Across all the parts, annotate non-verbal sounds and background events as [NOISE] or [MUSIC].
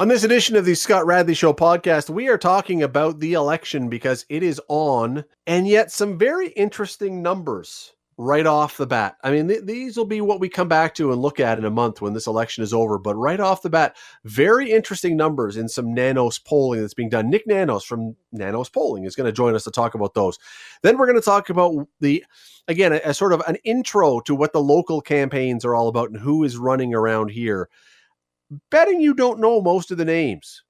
On this edition of the Scott Radley Show podcast, we are talking about the election because it is on, and yet some very interesting numbers right off the bat. I mean, th- these will be what we come back to and look at in a month when this election is over. But right off the bat, very interesting numbers in some Nanos polling that's being done. Nik Nanos from Nanos Polling is going to join us to talk about those. Then we're going to talk about the, again, a, a sort of an intro to what the local campaigns are all about and who is running around here betting you don't know most of the names.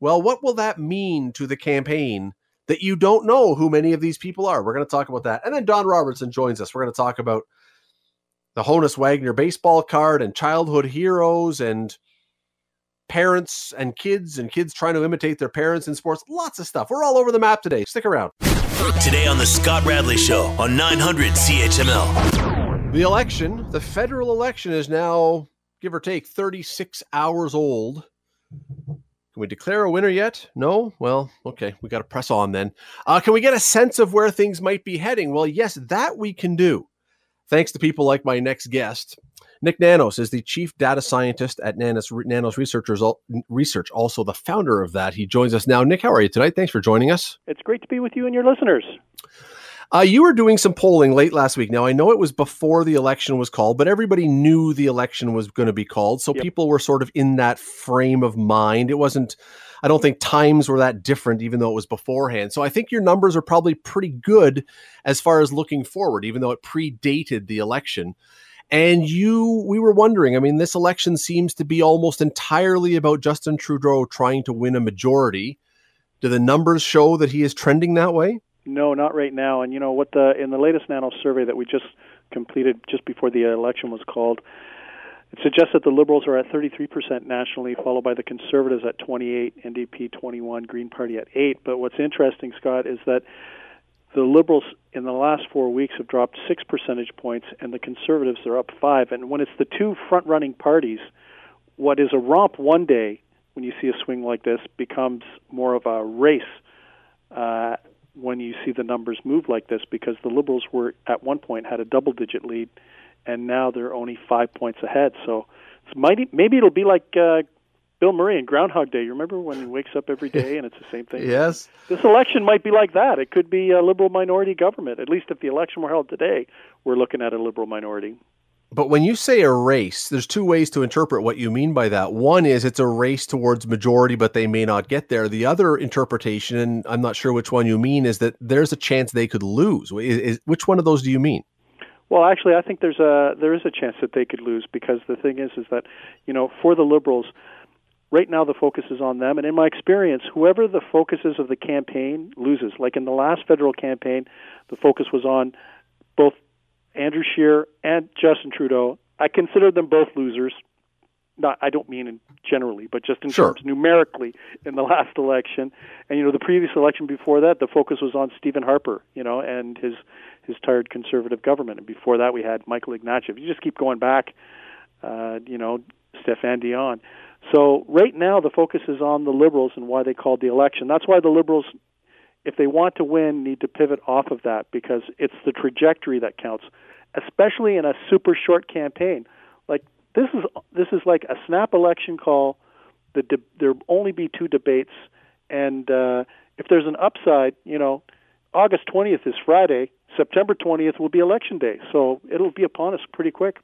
Well, what will that mean to the campaign that you don't know who many of these people are? We're going to talk about that. And then Don Robertson joins us. We're going to talk about the Honus Wagner baseball card and childhood heroes and parents and kids and kids trying to imitate their parents in sports. Lots of stuff. We're all over the map today. Stick around. Today on The Scott Radley Show on 900 CHML. The election, the federal election, is now give or take 36 hours old. Can we declare a winner yet? No? Well, okay, we got to press on then. Uh, can we get a sense of where things might be heading? Well, yes, that we can do. Thanks to people like my next guest. Nik Nanos is the chief data scientist at Nanos, Nanos Researchers Research, also the founder of that. He joins us now. Nik, how are you tonight? Thanks for joining us. It's great to be with you and your listeners. Uh, you were doing some polling late last week. Now, I know it was before the election was called, but everybody knew the election was going to be called. So yep. people were sort of in that frame of mind. It wasn't, I don't think times were that different, even though it was beforehand. So I think your numbers are probably pretty good as far as looking forward, even though it predated the election. And you, we were wondering, I mean, this election seems to be almost entirely about Justin Trudeau trying to win a majority. Do the numbers show that he is trending that way? No, not right now. And you know what the in the latest Nano survey that we just completed just before the election was called, it suggests that the Liberals are at 33% nationally, followed by the Conservatives at 28, NDP 21, Green Party at 8. But what's interesting, Scott, is that the Liberals in the last four weeks have dropped six percentage points, and the Conservatives are up five. And when it's the two front-running parties, what is a romp one day when you see a swing like this becomes more of a race. Uh, when you see the numbers move like this because the Liberals were at one point had a double digit lead and now they're only five points ahead. So it's mighty, maybe it'll be like uh, Bill Murray in Groundhog Day. You remember when he wakes up every day and it's the same thing? yes. This election might be like that. It could be a liberal minority government. At least if the election were held today, we're looking at a liberal minority. But when you say a race, there's two ways to interpret what you mean by that. One is it's a race towards majority, but they may not get there. The other interpretation, and I'm not sure which one you mean, is that there's a chance they could lose. Is, is, which one of those do you mean? Well, actually, I think there's a there is a chance that they could lose because the thing is, is that you know, for the liberals, right now the focus is on them, and in my experience, whoever the focus is of the campaign loses. Like in the last federal campaign, the focus was on both Andrew Scheer and Justin Trudeau. I consider them both losers. Not, I don't mean in generally, but just in sure. terms numerically in the [LAUGHS] last election. And you know, the previous election before that, the focus was on Stephen Harper, you know, and his his tired conservative government. And before that, we had Michael Ignatieff. You just keep going back, uh, you know, Stéphane Dion. So right now, the focus is on the Liberals and why they called the election. That's why the Liberals if they want to win, need to pivot off of that because it's the trajectory that counts, especially in a super short campaign. Like this is this is like a snap election call. The de- there'll only be two debates, and uh, if there's an upside, you know, August 20th is Friday. September 20th will be election day, so it'll be upon us pretty quick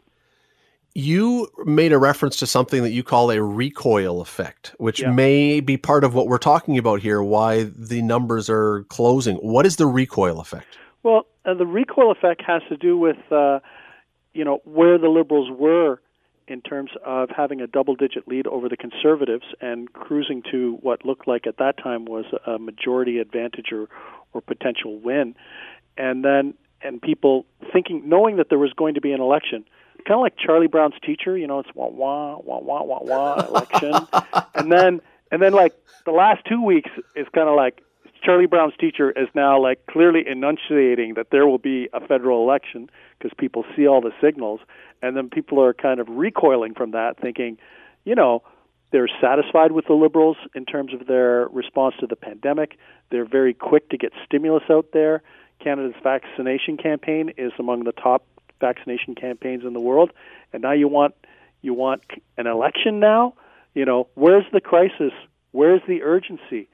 you made a reference to something that you call a recoil effect, which yeah. may be part of what we're talking about here, why the numbers are closing. What is the recoil effect? Well, uh, the recoil effect has to do with, uh, you know, where the Liberals were in terms of having a double digit lead over the Conservatives and cruising to what looked like at that time was a majority advantage or, or potential win. And then, and people thinking, knowing that there was going to be an election – kind of like Charlie Brown's teacher. You know, it's wah wah wah wah wah wah election, [LAUGHS] and then and then like the last two weeks is kind of like Charlie Brown's teacher is now like clearly enunciating that there will be a federal election because people see all the signals, and then people are kind of recoiling from that, thinking, you know, they're satisfied with the liberals in terms of their response to the pandemic. They're very quick to get stimulus out there. Canada's vaccination campaign is among the top vaccination campaigns in the world, and now you want you want an election now You know, where's the crisis? Where's the urgency?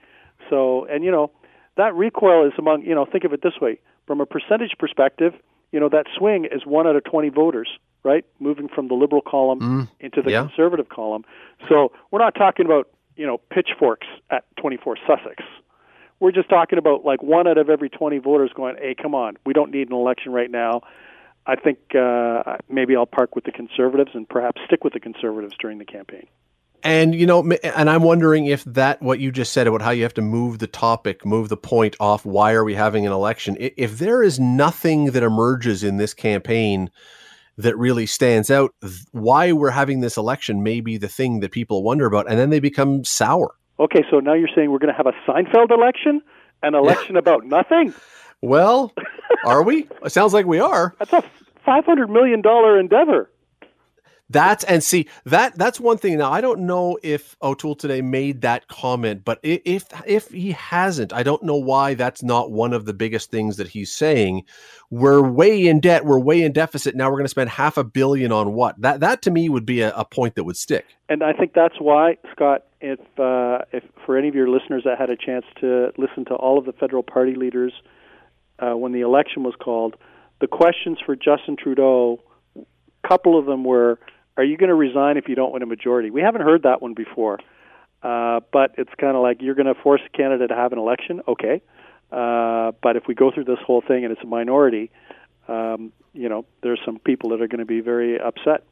So, and you know, that recoil is among, you know, think of it this way from a percentage perspective, you know, that swing is one out of 20 voters, right? Moving from the liberal column Mm, into the yeah. conservative column. So we're not talking about, you know, pitchforks at 24 Sussex. We're just talking about like one out of every 20 voters going, hey, come on, we don't need an election right now. I think uh, maybe I'll park with the conservatives and perhaps stick with the conservatives during the campaign. And you know, and I'm wondering if that what you just said about how you have to move the topic, move the point off. Why are we having an election? If there is nothing that emerges in this campaign that really stands out, why we're having this election may be the thing that people wonder about, and then they become sour. Okay, so now you're saying we're going to have a Seinfeld election, an election about nothing. Well, [LAUGHS] are we? It sounds like we are. That's a 500 million dollar endeavor. That's and see that that's one thing. Now I don't know if O'Toole today made that comment, but if if he hasn't, I don't know why that's not one of the biggest things that he's saying. We're way in debt. We're way in deficit. Now we're going to spend half a billion on what? That that to me would be a, a point that would stick. And I think that's why, Scott, if uh, if for any of your listeners that had a chance to listen to all of the federal party leaders uh, when the election was called, the questions for Justin Trudeau, a couple of them were, "Are you going to resign if you don't win a majority?" We haven't heard that one before, uh, but it's kind of like you're going to force Canada to have an election, okay? Uh, but if we go through this whole thing and it's a minority, um, you know, there's some people that are going to be very upset.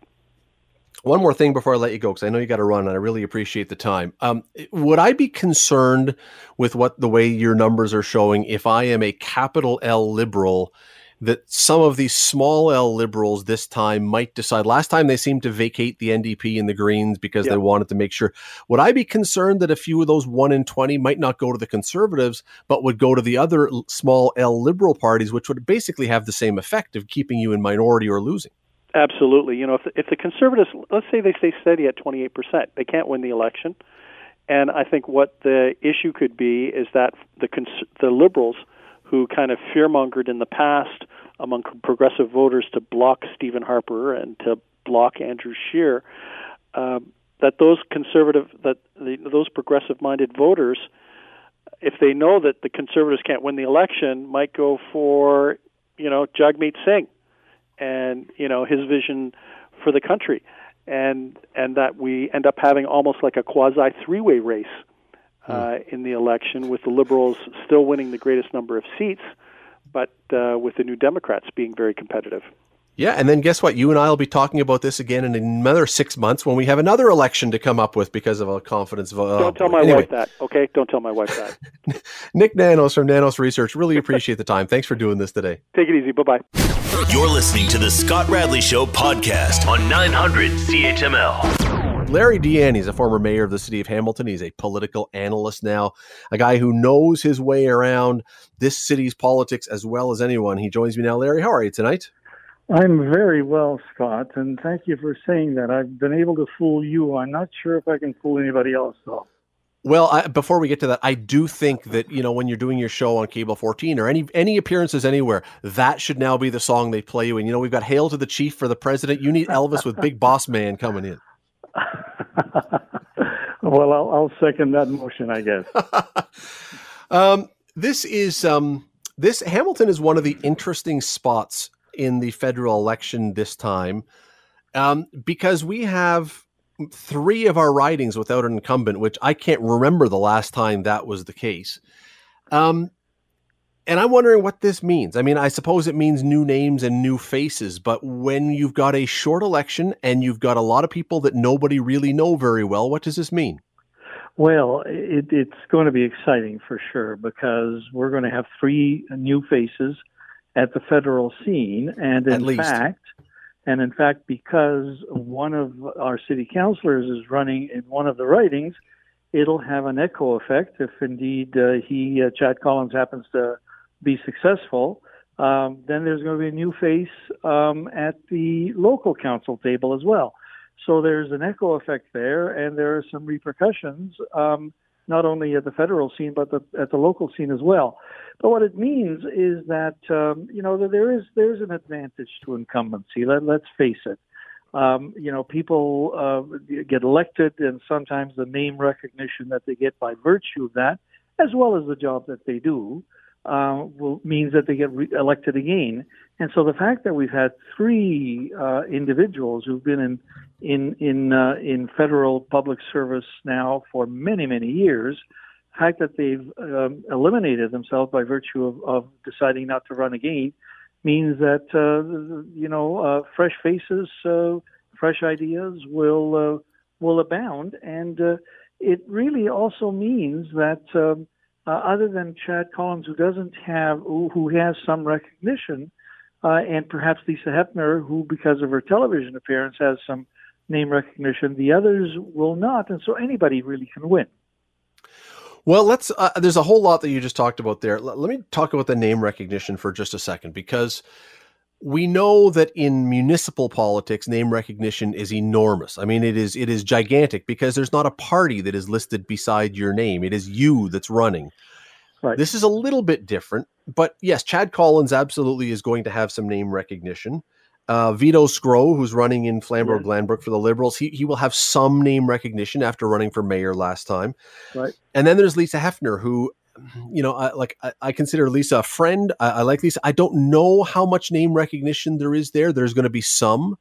One more thing before I let you go, because I know you got to run, and I really appreciate the time. Um, would I be concerned with what the way your numbers are showing if I am a capital L liberal? That some of these small L liberals this time might decide. Last time they seemed to vacate the NDP and the Greens because Yeah. they wanted to make sure. Would I be concerned that a few of those one in twenty might not go to the Conservatives, but would go to the other small L liberal parties, which would basically have the same effect of keeping you in minority or losing? Absolutely. You know, if the, if the conservatives, let's say they stay steady at 28%, they can't win the election. And I think what the issue could be is that the cons- the liberals, who kind of fearmongered in the past among progressive voters to block Stephen Harper and to block Andrew Scheer, um, that those conservative, that the, those progressive-minded voters, if they know that the conservatives can't win the election, might go for, you know, Jagmeet Singh and you know his vision for the country, and and that we end up having almost like a quasi three-way race uh, in the election, with the Liberals still winning the greatest number of seats, but uh, with the New Democrats being very competitive. Yeah, and then guess what? You and I will be talking about this again in another six months when we have another election to come up with because of a confidence vote. Uh, Don't tell my wife that, okay? Don't tell my wife that. [LAUGHS] Nik Nanos from Nanos Research. Really appreciate the time. Thanks for doing this today. Take it easy. Bye bye. You're listening to the Scott Radley Show podcast on 900 CHML. Larry Di Ianni, he's a former mayor of the city of Hamilton. He's a political analyst now, a guy who knows his way around this city's politics as well as anyone. He joins me now. Larry, how are you tonight? I'm very well, Scott, and thank you for saying that. I've been able to fool you. I'm not sure if I can fool anybody else, though. Well, I, before we get to that, I do think that you know when you're doing your show on Cable 14 or any any appearances anywhere, that should now be the song they play you. And you know we've got "Hail to the Chief" for the president. You need Elvis with Big Boss Man coming in. [LAUGHS] well, I'll, I'll second that motion, I guess. [LAUGHS] um, this is um, this Hamilton is one of the interesting spots in the federal election this time um, because we have three of our ridings without an incumbent, which I can't remember the last time that was the case. Um, and I'm wondering what this means. I mean, I suppose it means new names and new faces, but when you've got a short election and you've got a lot of people that nobody really know very well, what does this mean? Well, it, it's going to be exciting for sure because we're going to have three new faces at the federal scene, and At in least. fact, and in fact, because one of our city councilors is running in one of the ridings, it'll have an echo effect if indeed uh, he, uh, Chad Collins, happens to be successful. Um, then there's going to be a new face um, at the local council table as well. So there's an echo effect there, and there are some repercussions, um, not only at the federal scene but the, at the local scene as well. But what it means is that um, you know that there is there's an advantage to incumbency. Let, let's face it. Um, you know, people uh, get elected, and sometimes the name recognition that they get by virtue of that, as well as the job that they do, uh, will means that they get re- elected again. And so the fact that we've had three uh, individuals who've been in in in uh, in federal public service now for many many years, the fact that they've um, eliminated themselves by virtue of, of deciding not to run again, means that uh, you know uh, fresh faces, uh, fresh ideas will uh, will abound, and uh, it really also means that. Um, uh, other than Chad Collins, who doesn't have, who, has some recognition, uh, and perhaps Lisa Hepfner, who, because of her television appearance, has some name recognition. The others will not, and so anybody really can win. Well, let's. Uh, there's a whole lot that you just talked about there. L- let me talk about the name recognition for just a second, because we know that in municipal politics, name recognition is enormous. I mean, it is it is gigantic because there's not a party that is listed beside your name. It is you that's running. Right. This is a little bit different, but yes, Chad Collins absolutely is going to have some name recognition. Uh, Vito Sgro, who's running in Flamborough Yeah. Glanbrook for the Liberals, he, he will have some name recognition after running for mayor last time. Right. And then there's Lisa Hepfner, who, you know, I, like I, I consider Lisa a friend. I, I like Lisa. I don't know how much name recognition there is there. There's going to be some.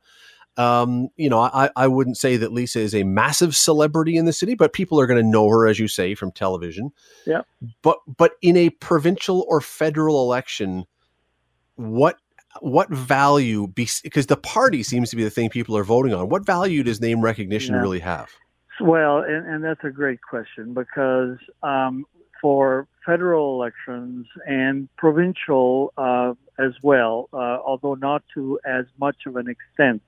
Um, you know, I, I wouldn't say that Lisa is a massive celebrity in the city, but people are going to know her, as you say, from television. Yeah. But but in a provincial or federal election, what what value because the party seems to be the thing people are voting on. What value does name recognition Yeah. really have? Well, and, and that's a great question because um, for federal elections and provincial uh, as well, uh, although not to as much of an extent,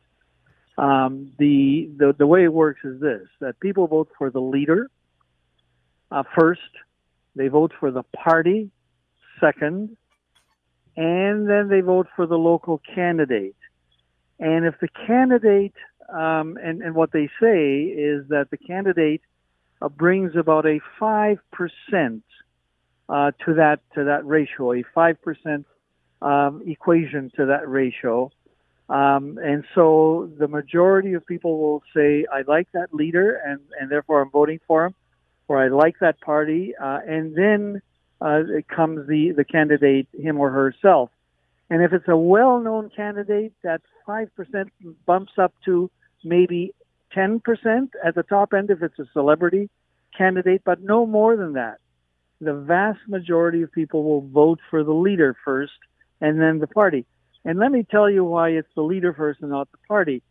um, the, the the way it works is this: that people vote for the leader uh, first, they vote for the party second, and then they vote for the local candidate. And if the candidate um, and, and what they say is that the candidate uh, brings about a five percent uh, to that to that ratio, a five percent um, equation to that ratio, um, and so the majority of people will say, "I like that leader, and and therefore I'm voting for him," or "I like that party," uh, and then uh, it comes the the candidate, him or herself. And if it's a well-known candidate, that five percent bumps up to maybe 10% at the top end if it's a celebrity candidate, but no more than that. The vast majority of people will vote for the leader first and then the party. And let me tell you why it's the leader first and not the party.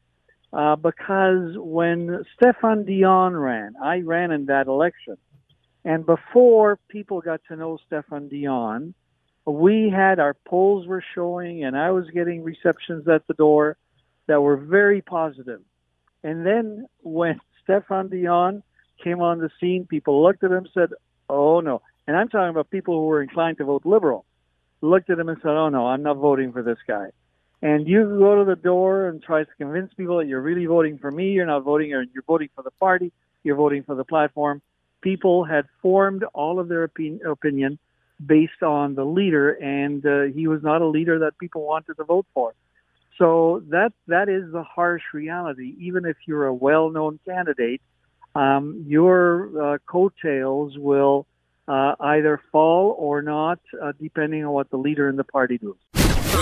Uh, because when Stéphane Dion ran, I ran in that election. And before people got to know Stéphane Dion, we had our polls were showing, and I was getting receptions at the door that were very positive. And then when Stéphane Dion came on the scene, people looked at him said, "Oh no!" And I'm talking about people who were inclined to vote liberal. Looked at him and said, "Oh no, I'm not voting for this guy." And you go to the door and try to convince people that you're really voting for me. You're not voting, or you're voting for the party. You're voting for the platform. People had formed all of their opinion, opinion based on the leader, and uh, he was not a leader that people wanted to vote for. So that that is the harsh reality. Even if you're a well-known candidate, um, your uh, coattails will uh, either fall or not, uh, depending on what the leader in the party does.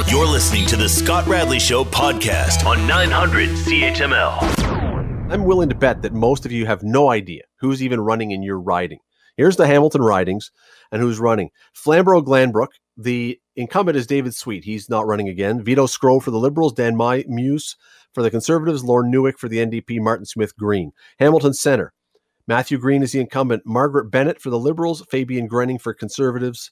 You're listening to the Scott Radley Show podcast on 900 CHML. I'm willing to bet that most of you have no idea who's even running in your riding. Here's the Hamilton ridings and who's running. Flamborough Glanbrook, the incumbent is David Sweet. He's not running again. Vito Sgro for the Liberals, Dan My- Muse for the Conservatives, Lorne Newick for the NDP, Martin Smith Green. Hamilton Center, Matthew Green is the incumbent, Margaret Bennett for the Liberals, Fabian Grenning for Conservatives.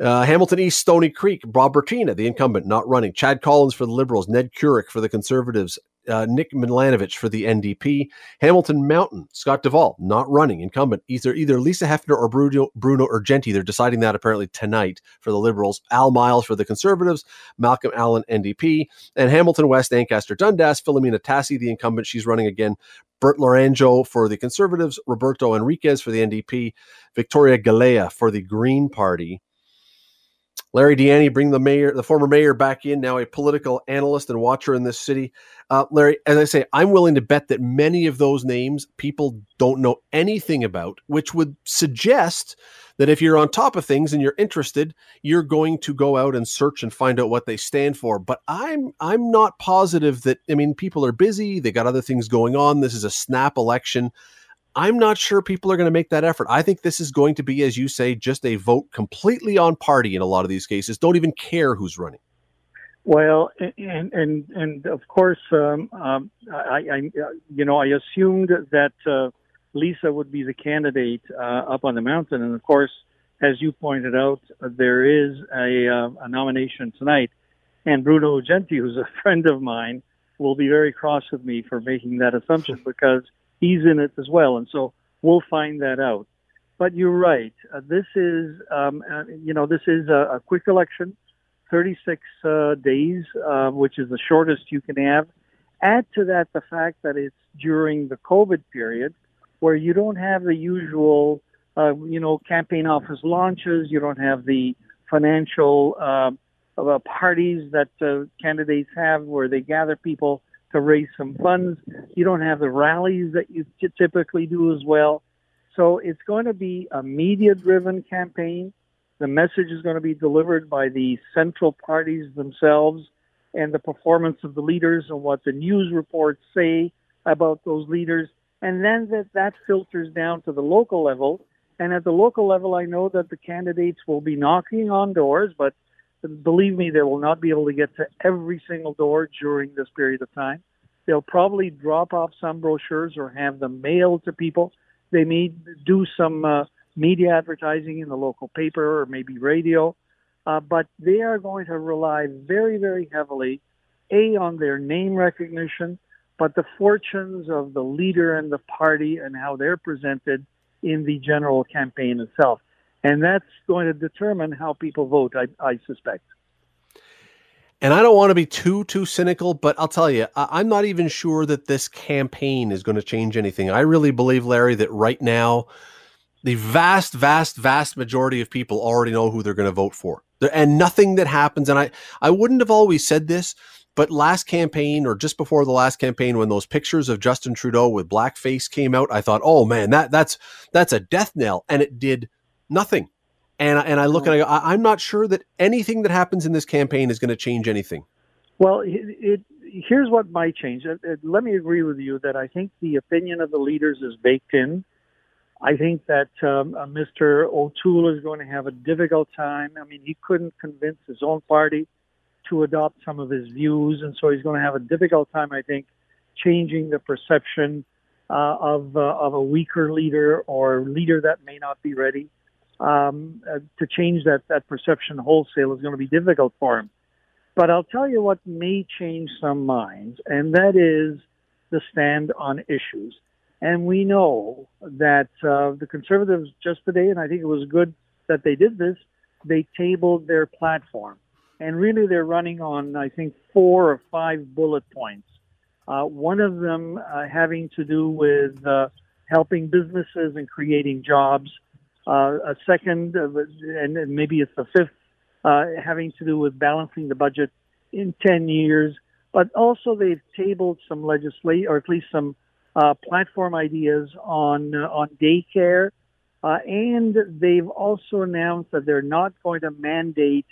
Uh, Hamilton East, Stoney Creek, Bob Bratina, the incumbent, not running. Chad Collins for the Liberals, Ned Kuruc for the Conservatives, uh, Nick Milanovic for the NDP. Hamilton Mountain, Scott Duvall, not running, incumbent. Either either Lisa Hepfner or Bruno, Bruno Uggenti. They're deciding that apparently tonight for the Liberals. Al Miles for the Conservatives, Malcolm Allen, NDP. And Hamilton West, Ancaster Dundas, Filomena Tassi, the incumbent. She's running again. Bert Laranjo for the Conservatives, Roberto Henriquez for the NDP, Victoria Galea for the Green Party. Larry Di bring the mayor, the former mayor, back in. Now a political analyst and watcher in this city. Uh, Larry, as I say, I'm willing to bet that many of those names people don't know anything about, which would suggest that if you're on top of things and you're interested, you're going to go out and search and find out what they stand for. But I'm I'm not positive that. I mean, people are busy; they got other things going on. This is a snap election. I'm not sure people are going to make that effort. I think this is going to be, as you say, just a vote completely on party in a lot of these cases. Don't even care who's running. Well, and and and of course, um, um, I, I, you know, I assumed that uh, Lisa would be the candidate uh, up on the mountain, and of course, as you pointed out, there is a, uh, a nomination tonight, and Bruno Genti, who's a [LAUGHS] friend of mine, will be very cross with me for making that assumption [LAUGHS] because he's in it as well. And so we'll find that out. But you're right. Uh, this is, um, uh, you know, this is a, a quick election, 36 uh, days, uh, which is the shortest you can have. Add to that the fact that it's during the COVID period, where you don't have the usual, uh, you know, campaign office launches. You don't have the financial um, uh, parties that candidates have, where they gather people to raise some funds. You don't have the rallies that you typically do as well. So it's going to be a media driven campaign. The message is going to be delivered by the central parties themselves and the performance of the leaders and what the news reports say about those leaders. And then that, that filters down to the local level. And at the local level, I know that the candidates will be knocking on doors, but believe me, they will not be able to get to every single door during this period of time. They'll probably drop off some brochures or have them mailed to people. They may do some uh, media advertising in the local paper or maybe radio, uh, but they are going to rely very, very heavily, A, on their name recognition, but the fortunes of the leader and the party and how they're presented in the general campaign itself and that's going to determine how people vote. I, I suspect. And I don't want to be too too cynical, but I'll tell you, I, am not even sure that this campaign is going to change anything. I really believe, Larry, that right now, the vast, vast, vast majority of people already know who they're going to vote for, and nothing that happens. And I I wouldn't have always said this, but last campaign or just before the last campaign, when those pictures of Justin Trudeau with blackface came out, I thought, oh man, that that's that's a death knell, and it did Nothing. And and I look and I go, I, am not sure that anything that happens in this campaign is going to change anything. Well, it, it, here's what might change. Uh, uh, let me agree with you that I think the opinion of the leaders is baked in. I think that um, uh, Mr. O'Toole is going to have a difficult time. I mean, he couldn't convince his own party to adopt some of his views, and so he's going to have a difficult time, I think, changing the perception uh, of uh, of a weaker leader or leader that may not be ready um, uh, to change that, that perception wholesale is going to be difficult for him. But I'll tell you what may change some minds, and that is the stand on issues. And we know that uh, the conservatives just today, and I think it was good that they did this, they tabled their platform. And really, they're running on, I think, four or five bullet points. Uh, one of them uh, having to do with uh, helping businesses and creating jobs a second, uh, and maybe it's the fifth, uh, having to do with balancing the budget in 10 years. But also, they've tabled some legislation, or at least some uh, platform ideas on uh, on daycare, uh, and they've also announced that they're not going to mandate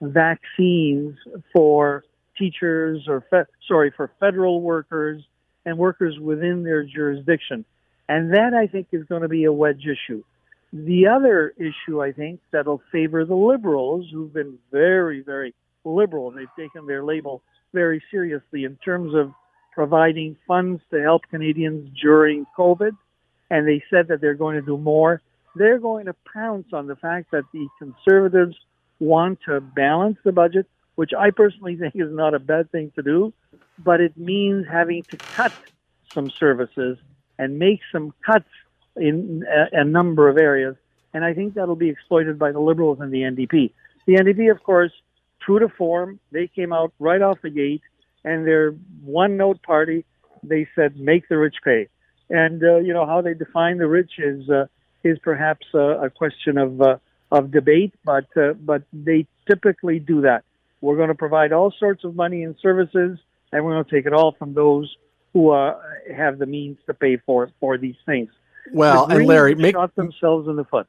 vaccines for teachers or fe- sorry for federal workers and workers within their jurisdiction. And that I think is going to be a wedge issue. The other issue, I think, that'll favor the liberals, who've been very, very liberal, and they've taken their label very seriously in terms of providing funds to help Canadians during COVID. And they said that they're going to do more. They're going to pounce on the fact that the conservatives want to balance the budget, which I personally [LAUGHS] think is not a bad thing to do, but it means having to cut some services and make some cuts in a, a number of areas, and I think that'll be exploited by the Liberals and the NDP. The NDP, of course, true to form, they came out right off the gate, and their one-note party, they said, "Make the rich pay." And uh, you know how they define the rich is uh, is perhaps uh, a question of uh, of debate, but uh, but they typically do that. We're going to provide all sorts of money and services, and we're going to take it all from those who uh, have the means to pay for for these things. Well, and Larry, make shot themselves in the foot.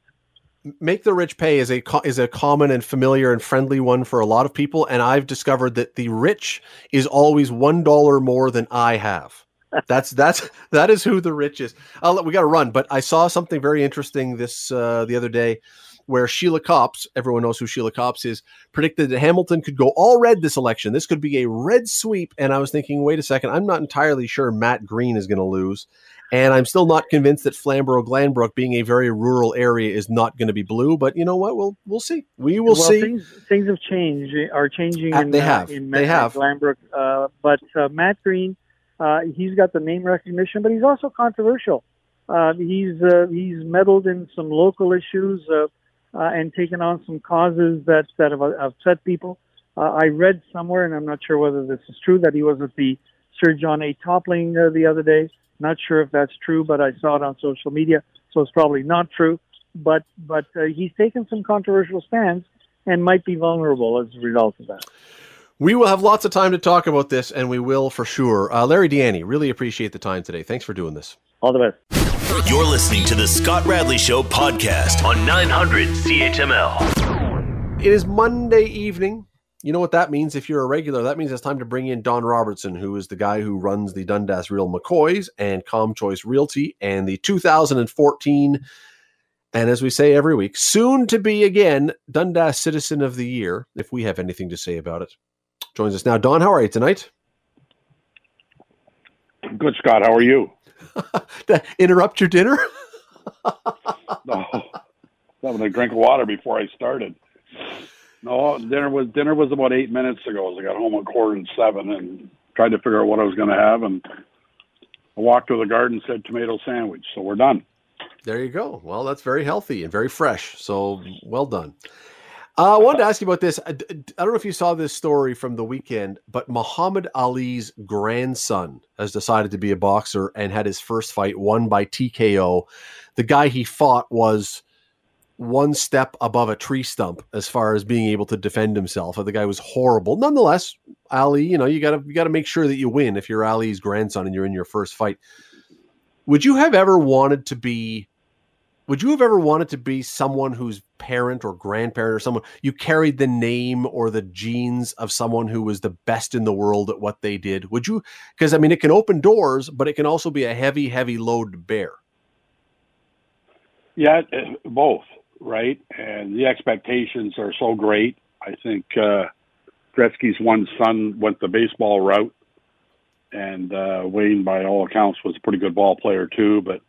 Make the rich pay is a is a common and familiar and friendly one for a lot of people, and I've discovered that the rich is always one dollar more than I have. That's that's that is who the rich is. I'll, we got to run, but I saw something very interesting this uh, the other day where Sheila Copps, everyone knows who Sheila Copps is, predicted that Hamilton could go all red this election. This could be a red sweep. And I was thinking, wait a second, I'm not entirely sure Matt Green is going to lose. And I'm still not convinced that Flamborough Glanbrook, being a very rural area, is not going to be blue. But you know what? We'll we'll see. We will well, see. Things, things have changed. Are changing. Uh, in, they have. Uh, in they have. Glanbrook, uh, but uh, Matt Green, uh, he's got the name recognition, but he's also controversial. Uh, he's he's meddled in some local issues and taken on some causes that that have upset people. I read somewhere, and I'm not sure whether this is true, that he was at the Sir John A. Toppling the other day not sure if that's true, but I saw it on social media, so it's probably not true. But but uh, he's taken some controversial stands and might be vulnerable as a result of that. We will have lots of time to talk about this, and we will for sure. Uh, Larry Di really appreciate the time today. Thanks for doing this. All the best. You're listening to the Scott Radley Show podcast on 900 CHML. It is Monday evening. You know what that means if you're a regular? That means it's time to bring in Don Robertson, who is the guy who runs the Dundas Real McCoys and ComChoice Realty and the 2014, and as we say every week, soon to be again Dundas Citizen of the Year, if we have anything to say about it. Joins us now. Don, how are you tonight? Good, Scott. How are you? [LAUGHS] interrupt your dinner? no, having a drink of water before I started. No, dinner was dinner was about eight minutes ago. I got home at quarter and seven and tried to figure out what I was going to have, and I walked to the garden, said tomato sandwich. So we're done. There you go. Well, that's very healthy and very fresh. So well done. Uh, I wanted to ask you about this. I, I don't know if you saw this story from the weekend, but Muhammad Ali's grandson has decided to be a boxer and had his first fight won by TKO. The guy he fought was one step above a tree stump as far as being able to defend himself. The guy was horrible. Nonetheless, Ali, you know, you gotta you gotta make sure that you win if you're Ali's grandson and you're in your first fight. Would you have ever wanted to be would you have ever wanted to be someone whose parent or grandparent or someone you carried the name or the genes of someone who was the best in the world at what they did? Would you because I mean it can open doors, but it can also be a heavy, heavy load to bear. Yeah, both right? And the expectations are so great. I think uh, Gretzky's one son went the baseball route, and uh, Wayne, by all accounts, was a pretty good ball player too. But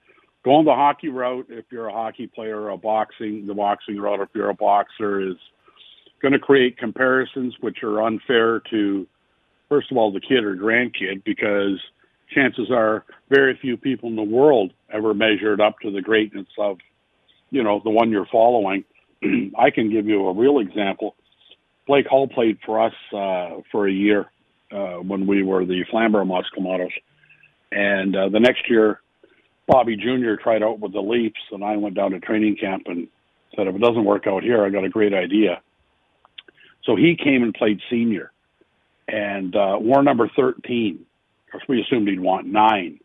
going the hockey route, if you're a hockey player, or a boxing, the boxing route, if you're a boxer, is going to create comparisons which are unfair to, first of all, the kid or grandkid, because chances are very few people in the world ever measured up to the greatness of you know, the one you're following. [CLEARS THROAT] I can give you a real example. Blake Hull played for us uh, for a year uh, when we were the Flamborough Muscamatos. And uh, the next year, Bobby Jr. tried out with the Leafs, and I went down to training camp and said, if it doesn't work out here, I got a great idea. So he came and played senior and uh, wore number 13. Because we assumed he'd want nine.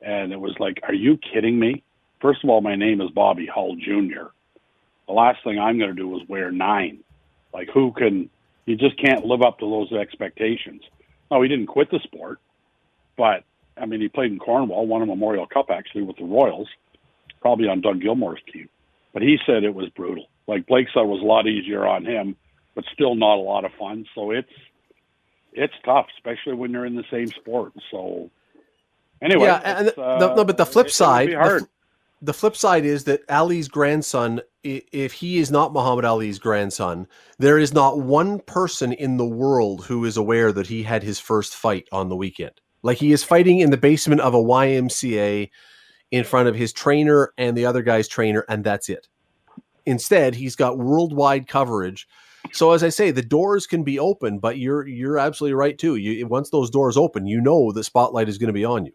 And it was like, are you kidding me? First of all, my name is Bobby Hull Jr. The last thing I'm going to do is wear nine. Like, who can, you just can't live up to those expectations. No, he didn't quit the sport, but I mean, he played in Cornwall, won a Memorial Cup actually with the Royals, probably on Doug Gilmour's team. But he said it was brutal. Like Blake said, it was a lot easier on him, but still not a lot of fun. So it's it's tough, especially when you're in the same sport. So anyway, yeah, and the, uh, no, but the flip side, the, the flip side is that Ali's grandson, if he is not Muhammad Ali's grandson, there is not one person in the world who is aware that he had his first fight on the weekend. Like he is fighting in the basement of a YMCA in front of his trainer and the other guy's trainer, and that's it. Instead, he's got worldwide coverage. So as I say, the doors can be open, but you're you're absolutely right too. You once those doors open, you know the spotlight is going to be on you.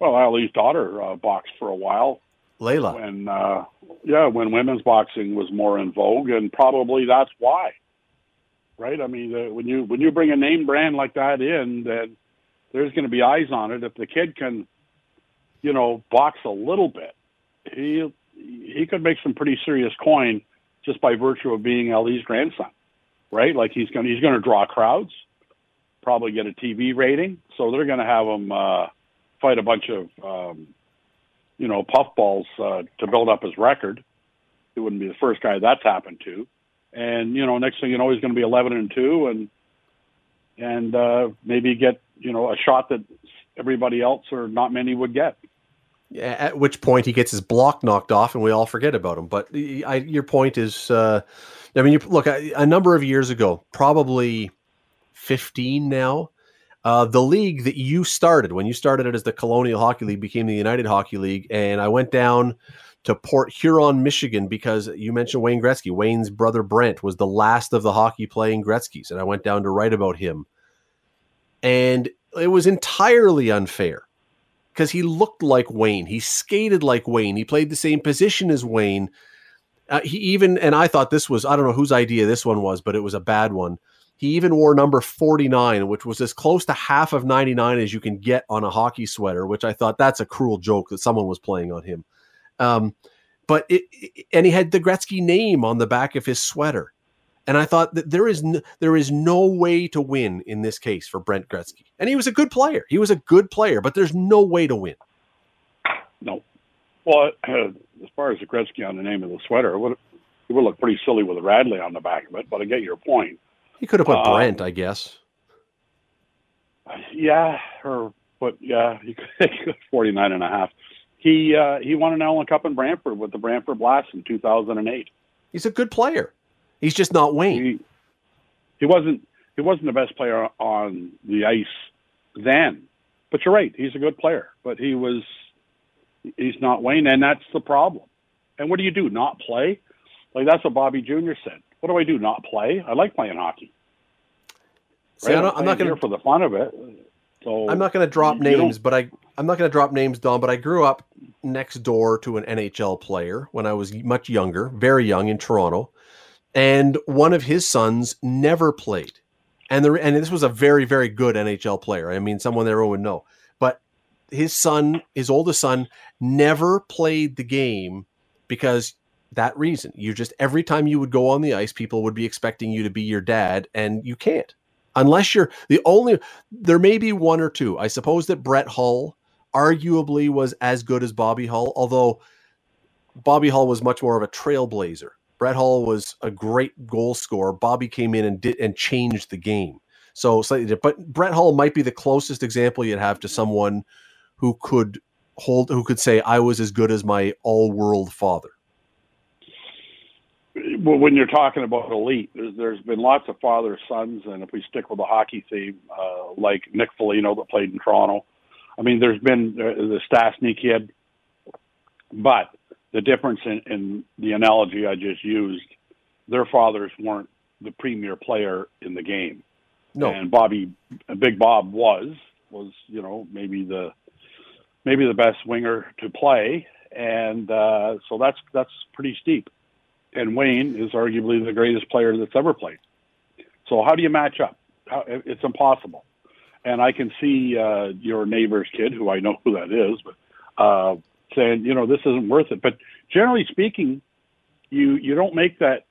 Well, Ali's daughter uh, boxed for a while. Laila. when uh, yeah, when women's boxing was more in vogue, and probably that's why, right? I mean, uh, when you when you bring a name brand like that in, then there's going to be eyes on it. If the kid can, you know, box a little bit, he he could make some pretty serious coin just by virtue of being Ali's grandson, right? Like he's going he's going to draw crowds, probably get a TV rating, so they're going to have him uh, fight a bunch of um, you know puffballs uh, to build up his record. He wouldn't be the first guy that's happened to, and you know next thing you know he's going to be eleven and two and and uh, maybe get you know a shot that everybody else or not many would get. Yeah, at which point he gets his block knocked off and we all forget about him. But I, your point is, uh, I mean, you look a, a number of years ago, probably 15 now, uh, the league that you started when you started it as the Colonial Hockey League became the United Hockey League, and I went down to Port Huron, Michigan, because you mentioned Wayne Gretzky. Wayne's brother Brent was the last of the hockey playing Gretzky's, and I went down to write about him. And it was entirely unfair because he looked like Wayne. He skated like Wayne. He played the same position as Wayne. Uh, he even, and I thought this was, I don't know whose idea this one was, but it was a bad one. He even wore number 49, which was as close to half of 99 as you can get on a hockey sweater, which I thought that's a cruel joke that someone was playing on him. Um, but it, it, and he had the Gretzky name on the back of his sweater. And I thought that there is there is no way to win in this case for Brent Gretzky. And he was a good player. He was a good player, but there's no way to win. No. Well, uh, as far as the Gretzky on the name of the sweater, it would, it would look pretty silly with a Radley on the back of it, but I get your point. He could have put uh, Brent, I guess. Yeah, or but yeah, [LAUGHS] he could 49 and a half. He uh, he won an Allen Cup in Brantford with the Brantford Blast in 2008. He's a good player. He's just not Wayne. He, he wasn't he wasn't the best player on the ice then. But you're right, he's a good player. But he was he's not Wayne, and that's the problem. And what do you do? Not play? Like that's what Bobby Jr. said. What do I do? Not play? I like playing hockey. See, right? I'm, I'm not going to for the fun of it. So I'm not going to drop names, but I I'm not going to drop names, Don. But I grew up next door to an NHL player when I was much younger, very young in Toronto, and one of his sons never played. And the and this was a very very good NHL player. I mean, someone everyone would know. But his son, his oldest son, never played the game because that reason. You just every time you would go on the ice, people would be expecting you to be your dad, and you can't unless you're the only. There may be one or two. I suppose that Brett Hull arguably was as good as Bobby Hull, although Bobby Hull was much more of a trailblazer. Brett Hull was a great goal scorer. Bobby came in and did and changed the game. So slightly different. but Brett Hull might be the closest example you'd have to someone who could hold who could say I was as good as my all-world father. Well, when you're talking about elite, there's, there's been lots of father sons, and if we stick with the hockey theme, uh, like Nick Foligno that played in Toronto, I mean, there's been uh, the Stastny kid, but the difference in, in the analogy I just used, their fathers weren't the premier player in the game. No. And Bobby, Big Bob was was you know maybe the maybe the best winger to play, and uh, so that's that's pretty steep. And Wayne is arguably the greatest player that's ever played. So how do you match up? How, it's impossible. And I can see uh, your neighbor's kid, who I know who that is, but uh, saying, you know, this isn't worth it. But generally speaking, you you don't make that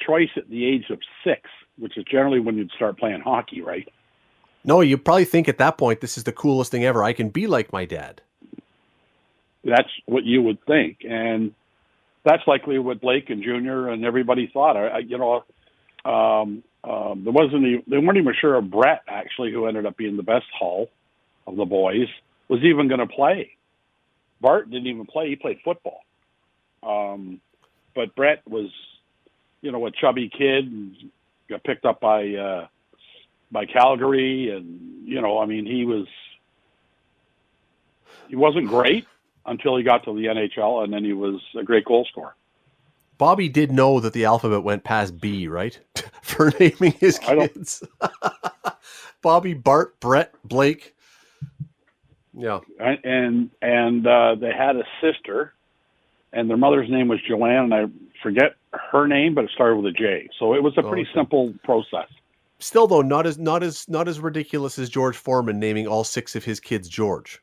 choice at the age of six, which is generally when you'd start playing hockey, right? No, you probably think at that point this is the coolest thing ever. I can be like my dad. That's what you would think, and that's likely what Blake and Junior and everybody thought. I, you know, um, um, there wasn't even, they weren't even sure of Brett actually, who ended up being the best Hull of the boys, was even going to play. Bart didn't even play; he played football. Um, but Brett was, you know, a chubby kid and got picked up by uh, by Calgary, and you know, I mean, he was he wasn't great until he got to the NHL, and then he was a great goal scorer. Bobby did know that the alphabet went past B, right? [LAUGHS] For naming his kids. [LAUGHS] Bobby, Bart, Brett, Blake. Yeah, and and uh, they had a sister and their mother's name was Joanne, and I forget her name, but it started with a J. So it was a pretty Okay. simple process. Still though, not as not as not as ridiculous as George Foreman naming all six of his kids George.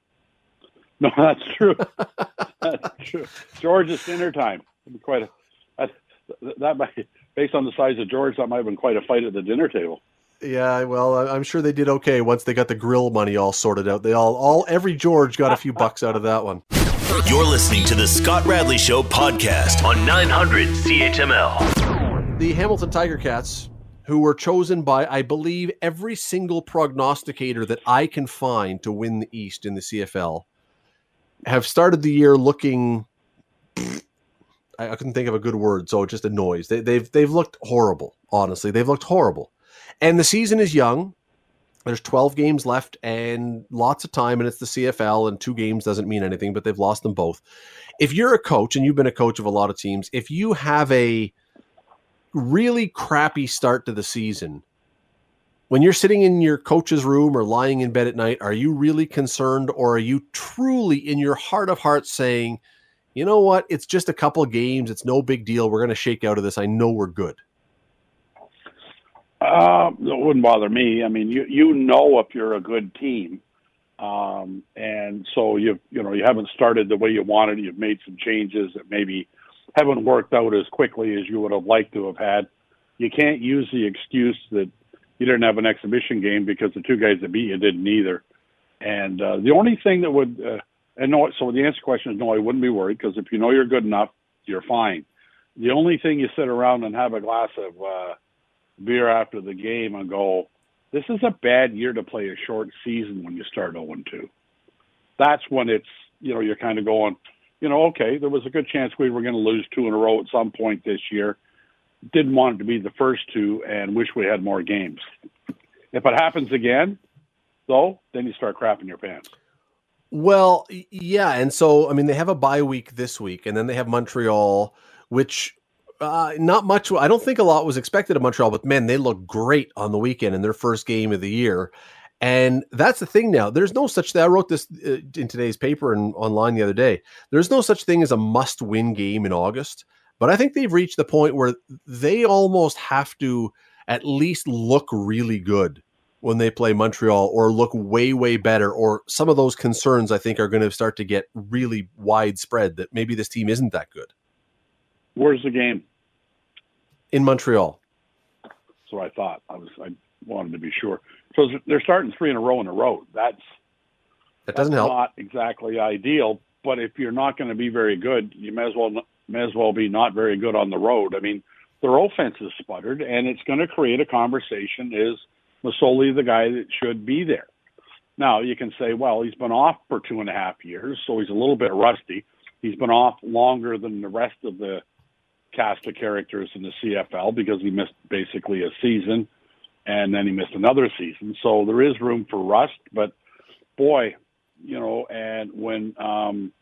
No, that's true. [LAUGHS] that's true. George's dinner time. It'd be quite a that, that might based on the size of George, that might have been quite a fight at the dinner table. Yeah, well, I- I'm sure they did okay once they got the grill money all sorted out. They all all every George got a few bucks out of that one. You're listening to the Scott Radley Show podcast on 900 CHML. The Hamilton Tiger Cats, who were chosen by, I believe, every single prognosticator that I can find to win the East in the CFL, have started the year looking. I, I couldn't think of a good word, so just annoys. They, they've they've looked horrible. Honestly, they've looked horrible, and the season is young. There's 12 games left and lots of time, and it's the CFL, and two games doesn't mean anything, but they've lost them both. If you're a coach, and you've been a coach of a lot of teams, if you have a really crappy start to the season, when you're sitting in your coach's room or lying in bed at night, are you really concerned, or are you truly in your heart of hearts saying, you know what, it's just a couple games, it's no big deal, we're going to shake out of this, I know we're good? Uh, it wouldn't bother me. I mean, you you know if you're a good team, um, and so you you know you haven't started the way you wanted. You've made some changes that maybe haven't worked out as quickly as you would have liked to have had. You can't use the excuse that you didn't have an exhibition game because the two guys that beat you didn't either. And uh, the only thing that would uh, and no, so the answer to the question is no. I wouldn't be worried because if you know you're good enough, you're fine. The only thing you sit around and have a glass of uh, beer after the game and go, this is a bad year to play a short season when you start 0 2. That's when it's, you know, you're kind of going, you know, okay, there was a good chance we were going to lose two in a row at some point this year. Didn't want it to be the first two and wish we had more games. If it happens again, though, then you start crapping your pants. Well, yeah, and so I mean they have a bye week this week, and then they have Montreal, which uh, not much. I don't think a lot was expected of Montreal, but man, they look great on the weekend in their first game of the year. And that's the thing now. There's no such thing. I wrote this uh, in today's paper and online the other day. There's no such thing as a must-win game in August. But I think they've reached the point where they almost have to at least look really good when they play Montreal or look way, way better. Or some of those concerns I think are going to start to get really widespread that maybe this team isn't that good Where's the game? in Montreal. So I thought I was I wanted to be sure. So they're starting three in a row in a row. That's That doesn't That's help. Not exactly ideal, but if you're not going to be very good, you may as well may as well be not very good on the road. I mean, their offense is sputtered, and it's going to create a conversation. Is Masoli the guy that should be there? Now you can say, well, he's been off for two and a half years, so he's a little bit rusty. He's been off longer than the rest of the cast of characters in the CFL because he missed basically a season, and then he missed another season. So there is room for rust, but boy, you know, and when um,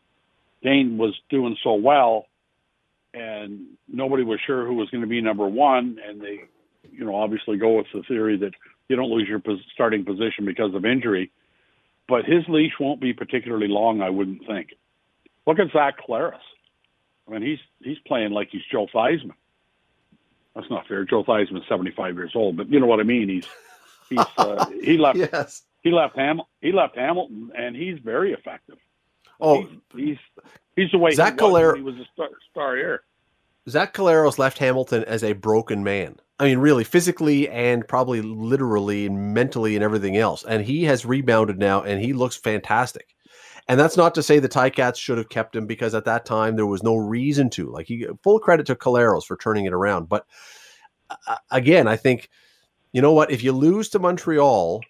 Dane was doing so well, and nobody was sure who was going to be number one, and they, you know, obviously go with the theory that you don't lose your starting position because of injury, but his leash won't be particularly long, I wouldn't think. Look at Zach Collaros. I mean, he's he's playing like he's Joe Theismann. That's not fair. Joe Theismann's seventy five years old, but you know what I mean. He's he's uh, [LAUGHS] he left Yes. he left Ham he left Hamilton, and he's very effective. Oh, he's he's, he's the way Zach he Calero- he was a star, star air. Zach Collaros left Hamilton as a broken man. I mean, really, physically and probably literally and mentally and everything else. And he has rebounded now, and he looks fantastic. And that's not to say the Ticats should have kept him because at that time there was no reason to. Like, he, full credit to Collaros for turning it around. But uh, again, I think you know what? If you lose to Montreal,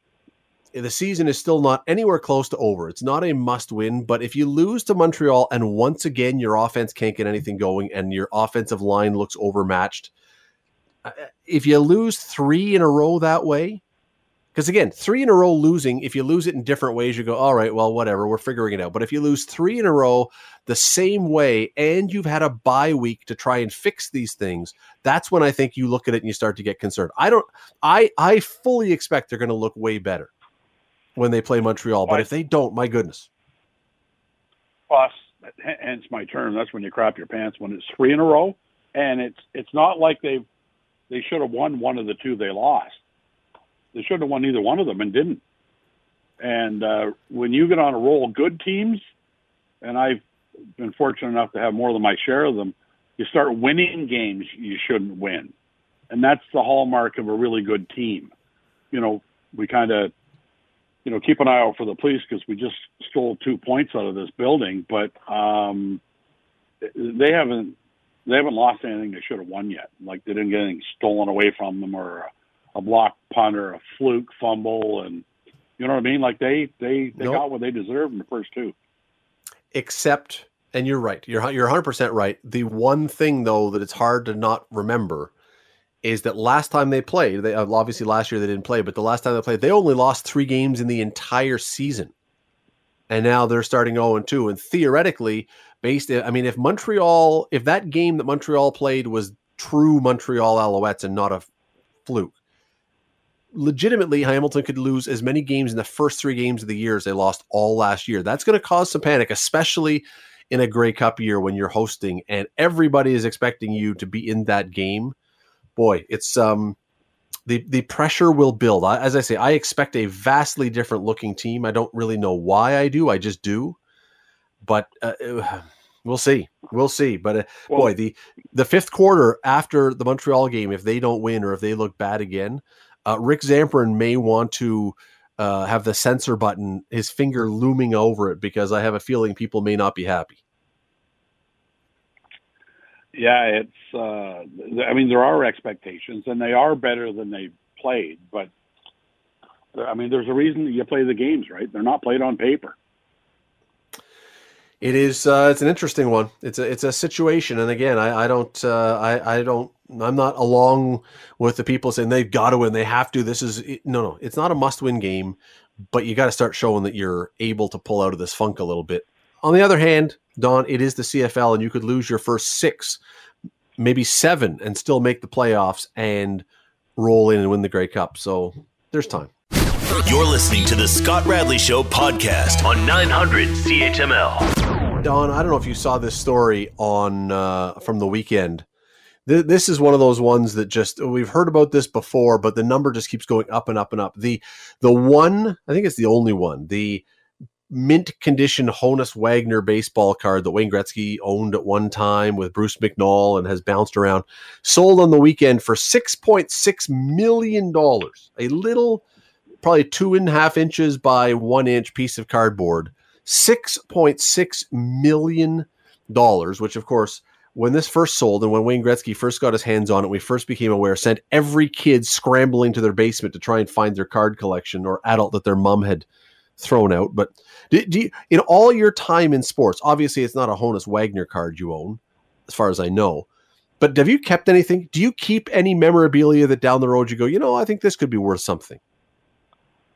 the season is still not anywhere close to over. It's not a must win, but if you lose to Montreal and once again your offense can't get anything going and your offensive line looks overmatched, uh, if you lose three in a row that way, because again, three in a row losing, if you lose it in different ways, you go, all right, well, whatever, we're figuring it out. But if you lose three in a row the same way and you've had a bye week to try and fix these things, that's when I think you look at it and you start to get concerned. I don't, I, I fully expect they're going to look way better when they play Montreal. But if they don't, my goodness. Plus, hence my term. That's when you crap your pants when it's three in a row, and it's it's not like they they should have won one of the two they lost. They should have won either one of them and didn't. And uh, when you get on a roll, good teams, and I've been fortunate enough to have more than my share of them, you start winning games you shouldn't win. And that's the hallmark of a really good team. You know, we kind of, you know, keep an eye out for the police because we just stole two points out of this building, but um, they haven't they haven't lost anything they should have won yet. Like they didn't get anything stolen away from them or a, a block punt or a fluke fumble, and you know what I mean. Like they they they nope. got what they deserved in the first two. Except and you're right. You're you're 100 percent right. The one thing though that it's hard to not remember is that last time they played, they uh, obviously last year they didn't play, but the last time they played, they only lost three games in the entire season, and now they're starting 0 and 2. And theoretically, based, I mean, if Montreal, if that game that Montreal played was true Montreal Alouettes and not a fluke, legitimately Hamilton could lose as many games in the first three games of the year as they lost all last year. That's going to cause some panic, especially in a Grey Cup year when you're hosting and everybody is expecting you to be in that game, boy, it's um the the pressure will build. I, as I say, I expect a vastly different looking team. I don't really know why I do. I just do, but uh, [SIGHS] we'll see. We'll see. But uh, well, boy, the the fifth quarter after the Montreal game, if they don't win or if they look bad again, uh, Rick Zamperin may want to uh, have the censor button, his finger looming over it, because I have a feeling people may not be happy. Yeah, it's. Uh, I mean, there are expectations, and they are better than they played. But I mean, there's a reason you play the games, right? They're not played on paper. It is. Uh, it's an interesting one. It's a. It's a situation, and again, I, I don't. Uh, I. I don't. I'm not along with the people saying they've got to win, they have to. This is no, no. It's not a must-win game, but you got to start showing that you're able to pull out of this funk a little bit. On the other hand, Don, it is the CFL, and you could lose your first six, maybe seven, and still make the playoffs and roll in and win the Grey Cup. So there's time. You're listening to the Scott Radley Show podcast on 900 CHML. Don, I don't know if you saw this story on uh, from the weekend this is one of those ones that just we've heard about this before, but the number just keeps going up and up and up. The the one, I think it's the only one, the mint condition Honus Wagner baseball card that Wayne Gretzky owned at one time with Bruce McNall and has bounced around, sold on the weekend for six point six million dollars. A little, probably two and a half inches by one inch piece of cardboard. Six point six million dollars, which of course when this first sold and when Wayne Gretzky first got his hands on it, we first became aware, sent every kid scrambling to their basement to try and find their card collection or adult that their mom had thrown out. But do, do you, in all your time in sports, obviously it's not a Honus Wagner card you own, as far as I know. But have you kept anything? Do you keep any memorabilia that down the road you go, you know, I think this could be worth something?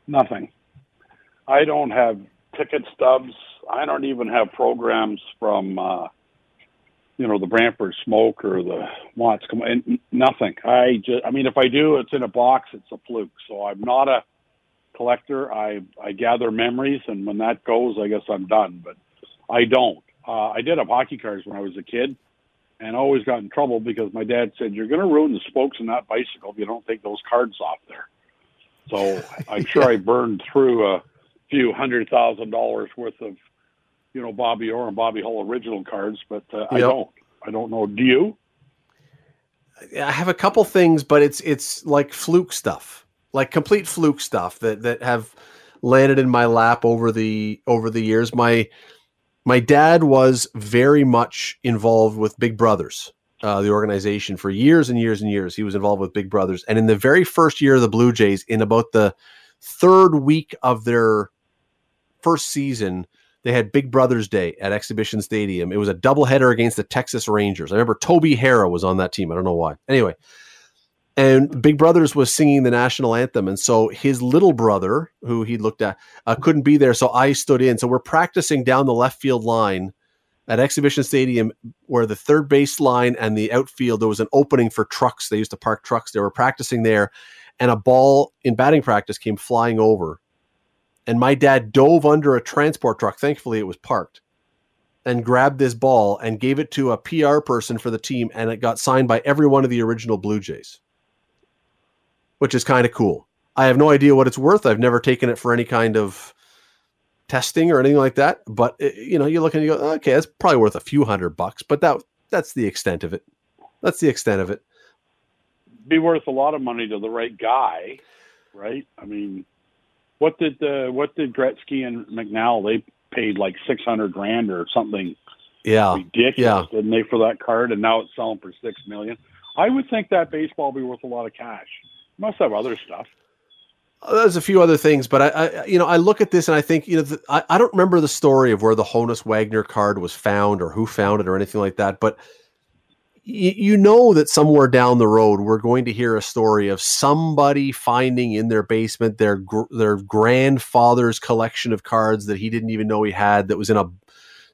Nothing. I don't have ticket stubs. I don't even have programs from uh, you know the Brantford Smoke or the Watts nothing. I just I mean if I do it's in a box it's a fluke. So I'm not a collector. I I gather memories and when that goes I guess I'm done. But I don't. Uh, I did have hockey cards when I was a kid and always got in trouble because my dad said you're going to ruin the spokes in that bicycle if you don't take those cards off there. So [LAUGHS] I'm sure I burned through a few hundred thousand dollars worth of you know Bobby Orr and Bobby Hull original cards, but uh, yep. I don't. I don't know. Do you? I have a couple things, but it's it's like fluke stuff, like complete fluke stuff that that have landed in my lap over the over the years. My my dad was very much involved with Big Brothers, uh, the organization, for years and years and years. He was involved with Big Brothers, and in the very first year of the Blue Jays, in about the third week of their first season, they had Big Brothers Day at Exhibition Stadium. It was a doubleheader against the Texas Rangers. I remember Toby Harrah was on that team. I don't know why. Anyway, and Big Brothers was singing the national anthem, and so his little brother, who he looked at, uh, couldn't be there, so I stood in. So we're practicing down the left field line at Exhibition Stadium, where the third base line and the outfield there was an opening for trucks. They used to park trucks. They were practicing there, and a ball in batting practice came flying over and my dad dove under a transport truck. Thankfully, it was parked and grabbed this ball and gave it to a PR person for the team, and it got signed by every one of the original Blue Jays, which is kind of cool. I have no idea what it's worth. I've never taken it for any kind of testing or anything like that. But it, you know, you look and you go, okay, that's probably worth a few hundred bucks. But that that's the extent of it. That's the extent of it. Be worth a lot of money to the right guy, right? I mean, what did uh, what did Gretzky and McNall? They paid like six hundred grand or something. Yeah, ridiculous, yeah. didn't they, for that card? And now it's selling for six million. I would think that baseball would be worth a lot of cash. Must have other stuff. Uh, there's a few other things, but I, I, you know, I look at this and I think, you know, the, I, I don't remember the story of where the Honus Wagner card was found or who found it or anything like that. But you know that somewhere down the road we're going to hear a story of somebody finding in their basement their their grandfather's collection of cards that he didn't even know he had that was in a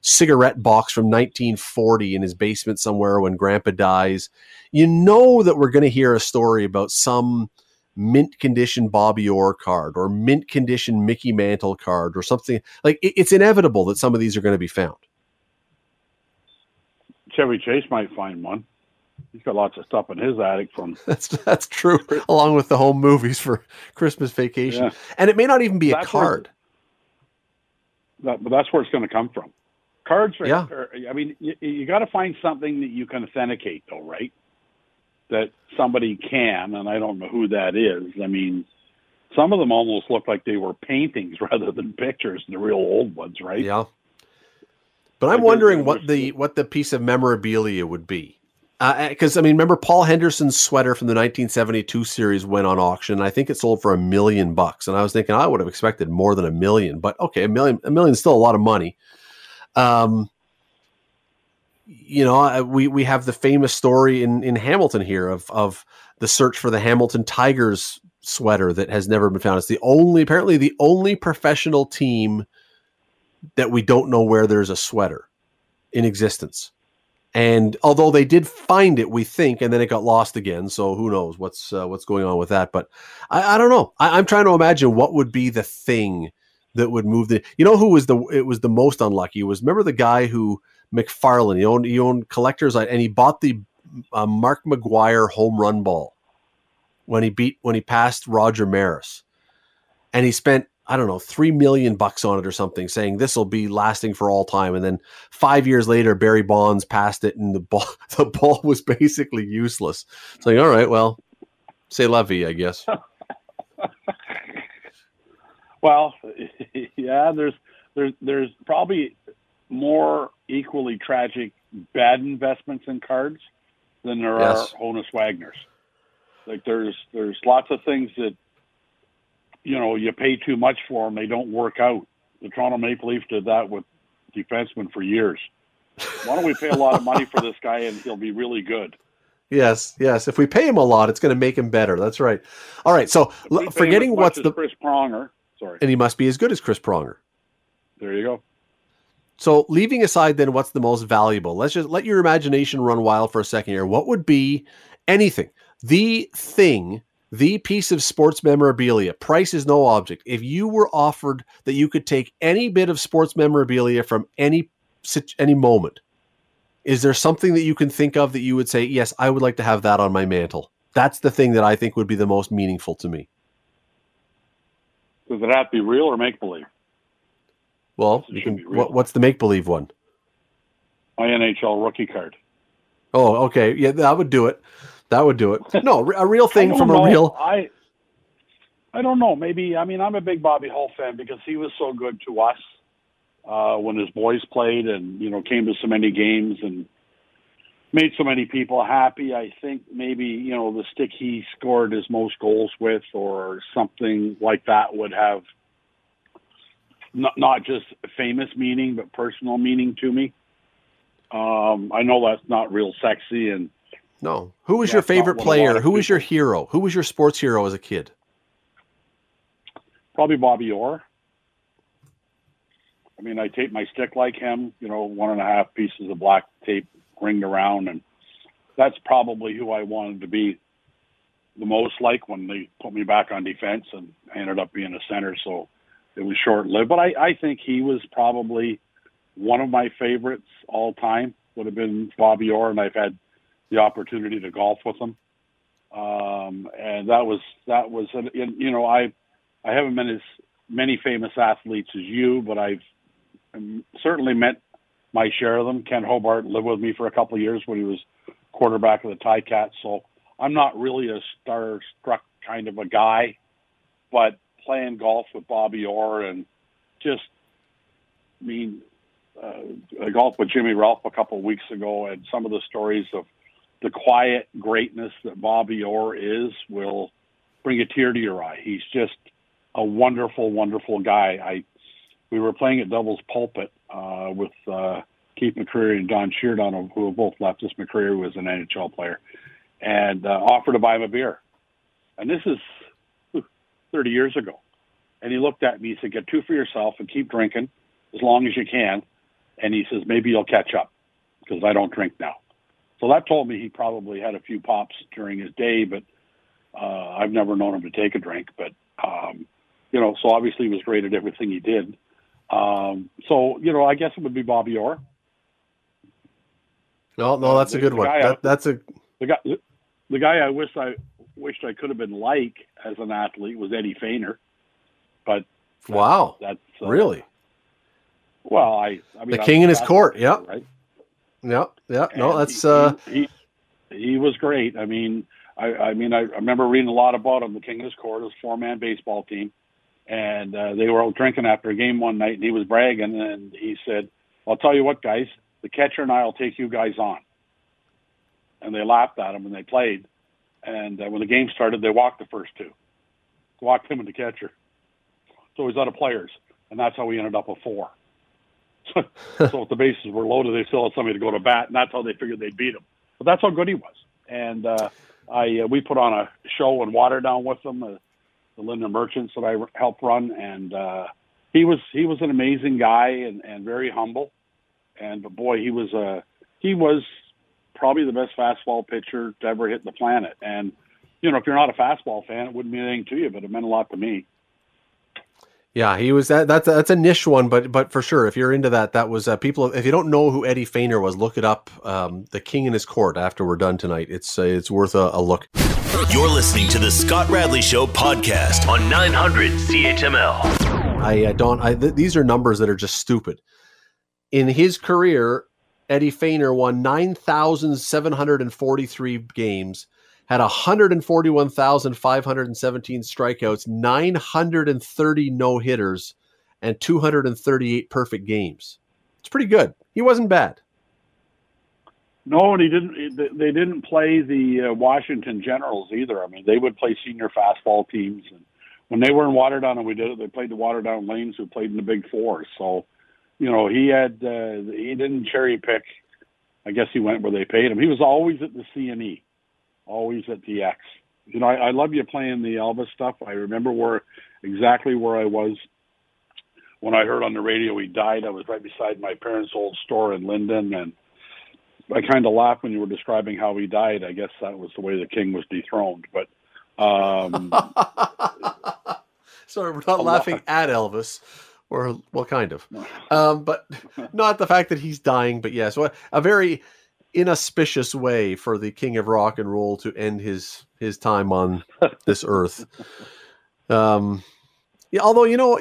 cigarette box from 1940 in his basement somewhere when Grandpa dies. You know that we're going to hear a story about some mint condition Bobby Orr card or mint condition Mickey Mantle card or something like it, it's inevitable that some of these are going to be found. Chevy Chase might find one. He's got lots of stuff in his attic from. [LAUGHS] That's that's true. Along with the home movies for Christmas vacation, Yeah. and it may not even be a That's where- card. That, but that's where it's going to come from. Cards are. Yeah. are I mean, you, you got to find something that you can authenticate, though, right? That somebody can, and I don't know who that is. I mean, some of them almost look like they were paintings [LAUGHS] rather than pictures, the real old ones, right? Yeah. But I'm Like, wondering what the what the piece of memorabilia would be. Uh, uh, because I mean, remember Paul Henderson's sweater from the 1972 series went on auction. I think it sold for a million bucks, and I was thinking I would have expected more than a million. But okay, a million a million is still a lot of money. Um, you know, we we have the famous story in in Hamilton here of of the search for the Hamilton Tigers sweater that has never been found. It's the only apparently the only professional team that we don't know where there's a sweater in existence. And although they did find it, we think, and then it got lost again. So who knows what's uh, what's going on with that? But I, I don't know. I, I'm trying to imagine what would be the thing that would move the. You know who was the? It was the most unlucky. It was remember the guy who McFarlane. He owned he owned collectors, and he bought the uh, Mark McGwire home run ball when he beat when he passed Roger Maris, and he spent I don't know three million bucks on it or something, saying this will be lasting for all time. And then five years later, Barry Bonds passed it, and the ball [LAUGHS] the ball was basically useless. It's like all right, well, say vie, I guess. [LAUGHS] Well, [LAUGHS] yeah, there's there's there's probably more equally tragic bad investments in cards than there Yes. are Honus Wagners. Like there's there's lots of things that you know you pay too much for them, they don't work out. The Toronto Maple Leafs did that with defensemen for years. Why don't we pay a lot of money for this guy and he'll be really good? Yes, yes. If we pay him a lot, it's going to make him better. That's right. All right. So We l- pay him forgetting what's the Chris Pronger. Sorry, and he must be as good as Chris Pronger. there you go. So leaving aside then what's the most valuable, let's just let your imagination run wild for a second here. What would be anything, the thing, the piece of sports memorabilia, price is no object. If you were offered that you could take any bit of sports memorabilia from any any moment, is there something that you can think of that you would say, yes, I would like to have that on my mantle? That's the thing that I think would be the most meaningful to me. Does it have to be real or make believe? Well, can, be what, what's the make believe one? My NHL rookie card. Oh, okay. Yeah, that would do it. That would do it. [LAUGHS] No, a real thing from know. a real. I I don't know. Maybe I mean I'm a big Bobby Hull fan because he was so good to us uh, when his boys played, and you know came to so many games and made so many people happy. I think maybe you know the stick he scored his most goals with, or something like that, would have not not just famous meaning but personal meaning to me. Um, I know that's not real sexy and. No. Who was your favorite what a lot player? Who was your hero? Who was your sports hero as a kid? Probably Bobby Orr. I mean, I tape my stick like him, you know, one and a half pieces of black tape ringed around, and that's probably who I wanted to be the most like when they put me back on defense, and I ended up being a center, so it was short lived. But I, I think he was probably one of my favorites all time would have been Bobby Orr, and I've had the opportunity to golf with him. Um, and that was that was you know I I haven't met as many famous athletes as you, but I've um, certainly met my share of them. Ken Hobart lived with me for a couple of years when he was quarterback of the Ticats, so I'm not really a star-struck kind of a guy, but playing golf with Bobby Orr and just, I mean, uh, I golfed with Jimmy Ralph a couple of weeks ago, and some of the stories of the quiet greatness that Bobby Orr is will bring a tear to your eye. He's just a wonderful, wonderful guy. I we were playing at Devil's Pulpit uh, with uh, Keith McCreary and Don Sheardon, who have both left. This McCreary was an NHL player, and uh, offered to buy him a beer. And this is 30 years ago. And he looked at me. He said, "Get two for yourself and keep drinking as long as you can." And he says, "Maybe you'll catch up because I don't drink now." So that told me he probably had a few pops during his day, but uh, I've never known him to take a drink. But um, you know, so obviously he was great at everything he did. Um, so you know, I guess it would be Bobby Orr. No, no, that's a good one. That, that's a the guy. The guy I wish I wished I could have been like as an athlete was Eddie Feigner, but wow, that's uh, really well. I, I mean, the king in his court. Yeah, right. Yeah, yeah. No, and that's he, uh, he, he, he was great. I mean, I, I mean, I, I remember reading a lot about him. The king in his court, his four man baseball team, and uh, they were all drinking after a game one night, and he was bragging, and he said, "I'll tell you what, guys, the catcher and I will take you guys on." And they laughed at him, and they played. And uh, when the game started, they walked the first two, walked him and the catcher. So he's out of players, and that's how we ended up with four. [LAUGHS] so if the bases were loaded, they still had somebody to go to bat, and that's how they figured they'd beat him. But that's how good he was. And uh, I uh, we put on a show in Waterdown with them, uh, the Linda Merchants that I helped run, and uh, he was he was an amazing guy and, and very humble. And but boy, he was a uh, he was probably the best fastball pitcher to ever hit the planet. And you know, if you're not a fastball fan, it wouldn't mean anything to you, but it meant a lot to me. Yeah, he was that. That's a, that's a niche one, but but for sure, if you're into that, that was uh, people. If you don't know who Eddie Feigner was, look it up. Um, the King in His Court. After we're done tonight, it's uh, it's worth a, a look. You're listening to the Scott Radley Show podcast on 900 CHML. I uh, don't. I th- these are numbers that are just stupid. In his career, Eddie Feigner won nine thousand seven hundred and forty-three games had 141,517 strikeouts, 930 no hitters, and 238 perfect games. It's pretty good. He wasn't bad. No, and he didn't. They didn't play the uh, Washington Generals either. I mean, they would play senior fastball teams, and when they were in Waterdown and we did it, they played the Waterdown Lanes, who played in the Big Four. So, you know, he had uh, he didn't cherry pick. I guess he went where they paid him. He was always at the CNE always at the X. You know, I, I love you playing the Elvis stuff. I remember where exactly where I was when I heard on the radio he died. I was right beside my parents' old store in Lynden, and I kind of laughed when you were describing how he died. I guess that was the way the king was dethroned. But um, [LAUGHS] sorry, we're not laughing lot. at Elvis. Or well, kind of, [LAUGHS] um, but not the fact that he's dying. But yes, yeah, so a very inauspicious way for the king of rock and roll to end his his time on this earth. Um, yeah, although you know,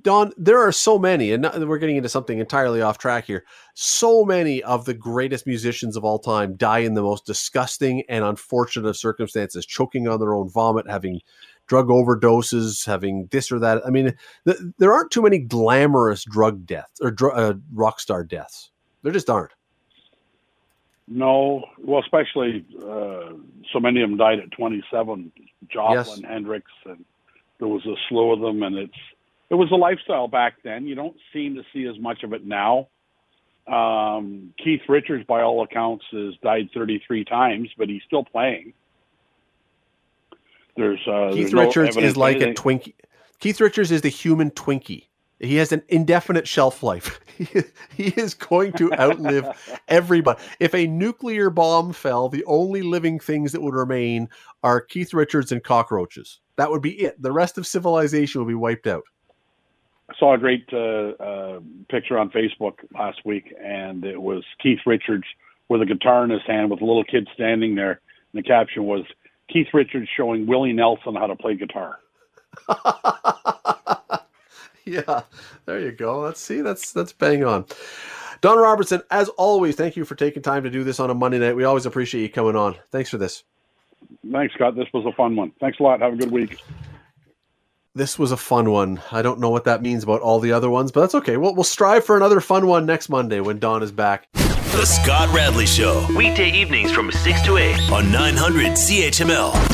Don, there are so many, and we're getting into something entirely off track here. So many of the greatest musicians of all time die in the most disgusting and unfortunate of circumstances, choking on their own vomit, having drug overdoses, having this or that. I mean, th- there aren't too many glamorous drug deaths or dr- uh, rock star deaths. There just aren't. No, well, especially uh, so many of them died at 27. Joplin, yes. Hendrix, and there was a slew of them, and it's it was a lifestyle back then. You don't seem to see as much of it now. Um, Keith Richards, by all accounts, has died 33 times, but he's still playing. There's uh, Keith there's Richards no is like a Twinkie. Keith Richards is the human Twinkie. He has an indefinite shelf life. [LAUGHS] he is going to outlive [LAUGHS] everybody. If a nuclear bomb fell, the only living things that would remain are Keith Richards and cockroaches. That would be it. The rest of civilization would be wiped out. I saw a great uh, uh, picture on Facebook last week, and it was Keith Richards with a guitar in his hand with a little kid standing there. And the caption was Keith Richards showing Willie Nelson how to play guitar. [LAUGHS] [LAUGHS] yeah, there you go. Let's see. That's that's bang on. Don Robertson, as always, thank you for taking time to do this on a Monday night. We always appreciate you coming on. Thanks for this. Thanks, Scott. This was a fun one. Thanks a lot. Have a good week. This was a fun one. I don't know what that means about all the other ones, but that's okay. We'll, we'll strive for another fun one next Monday when Don is back. The Scott Radley Show. Weekday evenings from 6 to 8 on 900 CHML.